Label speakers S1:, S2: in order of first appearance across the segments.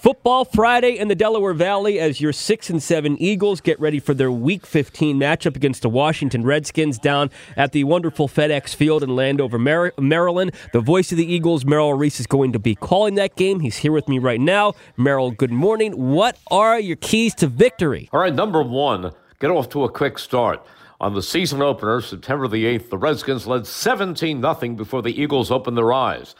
S1: Football Friday in the Delaware Valley as your 6 and 7 Eagles get ready for their week 15 matchup against the Washington Redskins down at the wonderful FedEx Field in Landover, Maryland. The voice of the Eagles, Merrill Reese, is going to be calling that game. He's here with me right now. Merrill, good morning. What are your keys to victory?
S2: All right, number 1, get off to a quick start. On the season opener, September the 8th, the Redskins led 17 0 before the Eagles opened their eyes.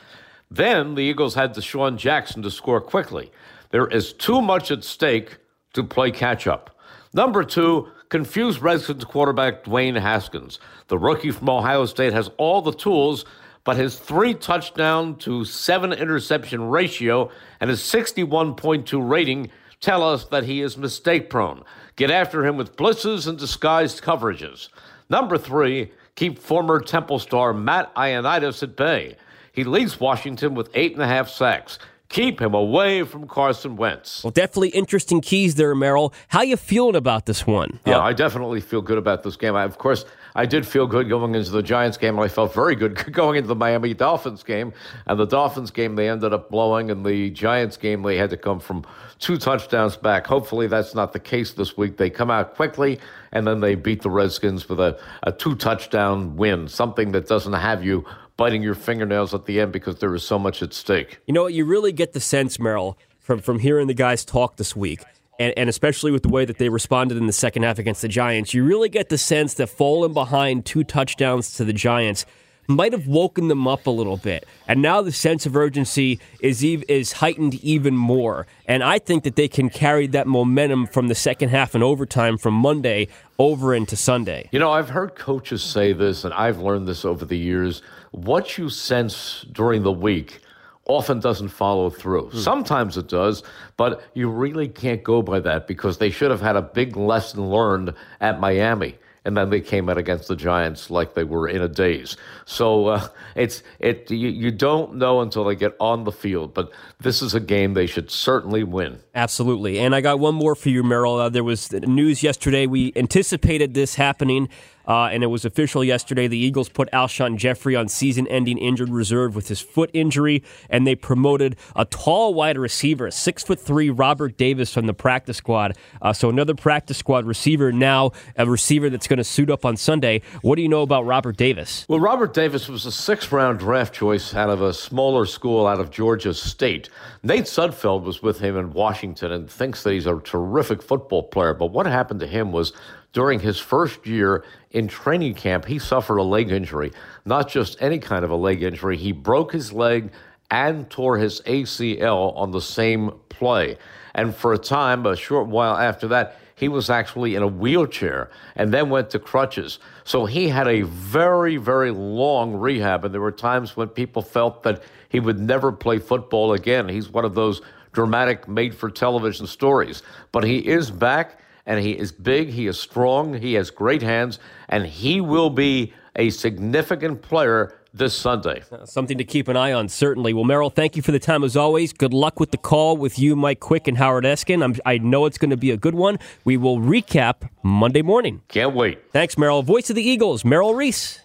S2: Then the Eagles had DeSean Jackson to score quickly. There is too much at stake to play catch up. Number two, confused Redskins quarterback Dwayne Haskins. The rookie from Ohio State has all the tools, but his three touchdown to seven interception ratio and his 61.2 rating tell us that he is mistake prone. Get after him with blitzes and disguised coverages. Number three, keep former Temple star Matt Ioannidis at bay. He leads Washington with eight and a half sacks. Keep him away from Carson Wentz.
S1: Well, definitely interesting keys there, Merrill. How you feeling about this one?
S2: Yeah, uh, I definitely feel good about this game. I, of course, I did feel good going into the Giants game, and I felt very good going into the Miami Dolphins game. And the Dolphins game, they ended up blowing, and the Giants game, they had to come from two touchdowns back. Hopefully, that's not the case this week. They come out quickly, and then they beat the Redskins with a, a two touchdown win, something that doesn't have you biting your fingernails at the end because there was so much at stake.
S1: You know what? You really get the sense, Merrill, from, from hearing the guys talk this week. And, and, especially with the way that they responded in the second half against the Giants, you really get the sense that falling behind two touchdowns to the Giants might have woken them up a little bit. And now the sense of urgency is is heightened even more. And I think that they can carry that momentum from the second half and overtime from Monday over into Sunday.
S2: You know, I've heard coaches say this, and I've learned this over the years. What you sense during the week often doesn't follow through. Hmm. Sometimes it does, but you really can't go by that because they should have had a big lesson learned at Miami and then they came out against the Giants like they were in a daze. So uh, it's it you, you don't know until they get on the field, but this is a game they should certainly win.
S1: Absolutely, and I got one more for you, Merrill. Uh, there was news yesterday. We anticipated this happening. Uh, and it was official yesterday. The Eagles put Alshon Jeffery on season ending injured reserve with his foot injury, and they promoted a tall wide receiver, six foot three Robert Davis from the practice squad. Uh, so another practice squad receiver now, a receiver that's going to suit up on Sunday. What do you know about Robert Davis?
S2: Well, Robert Davis was a sixth round draft choice out of a smaller school out of Georgia State. Nate Sudfeld was with him in Washington and thinks that he's a terrific football player. But what happened to him was during his first year in training camp, he suffered a leg injury. Not just any kind of a leg injury, he broke his leg and tore his ACL on the same play. And for a time, a short while after that, he was actually in a wheelchair and then went to crutches. So he had a very, very long rehab. And there were times when people felt that he would never play football again. He's one of those dramatic made for television stories. But he is back and he is big, he is strong, he has great hands, and he will be a significant player this Sunday.
S1: Uh, something to keep an eye on, certainly. Well, Merrill, thank you for the time as always. Good luck with the call with you, Mike Quick, and Howard Eskin. I'm, i know it's going to be a good one. We will recap Monday morning.
S2: Can't wait.
S1: Thanks, Merrill. Voice of the Eagles, Merrill Reese.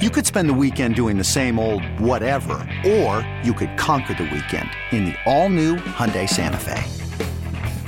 S3: You could spend the weekend doing the same old whatever, or you could conquer the weekend in the all-new Hyundai Santa Fe.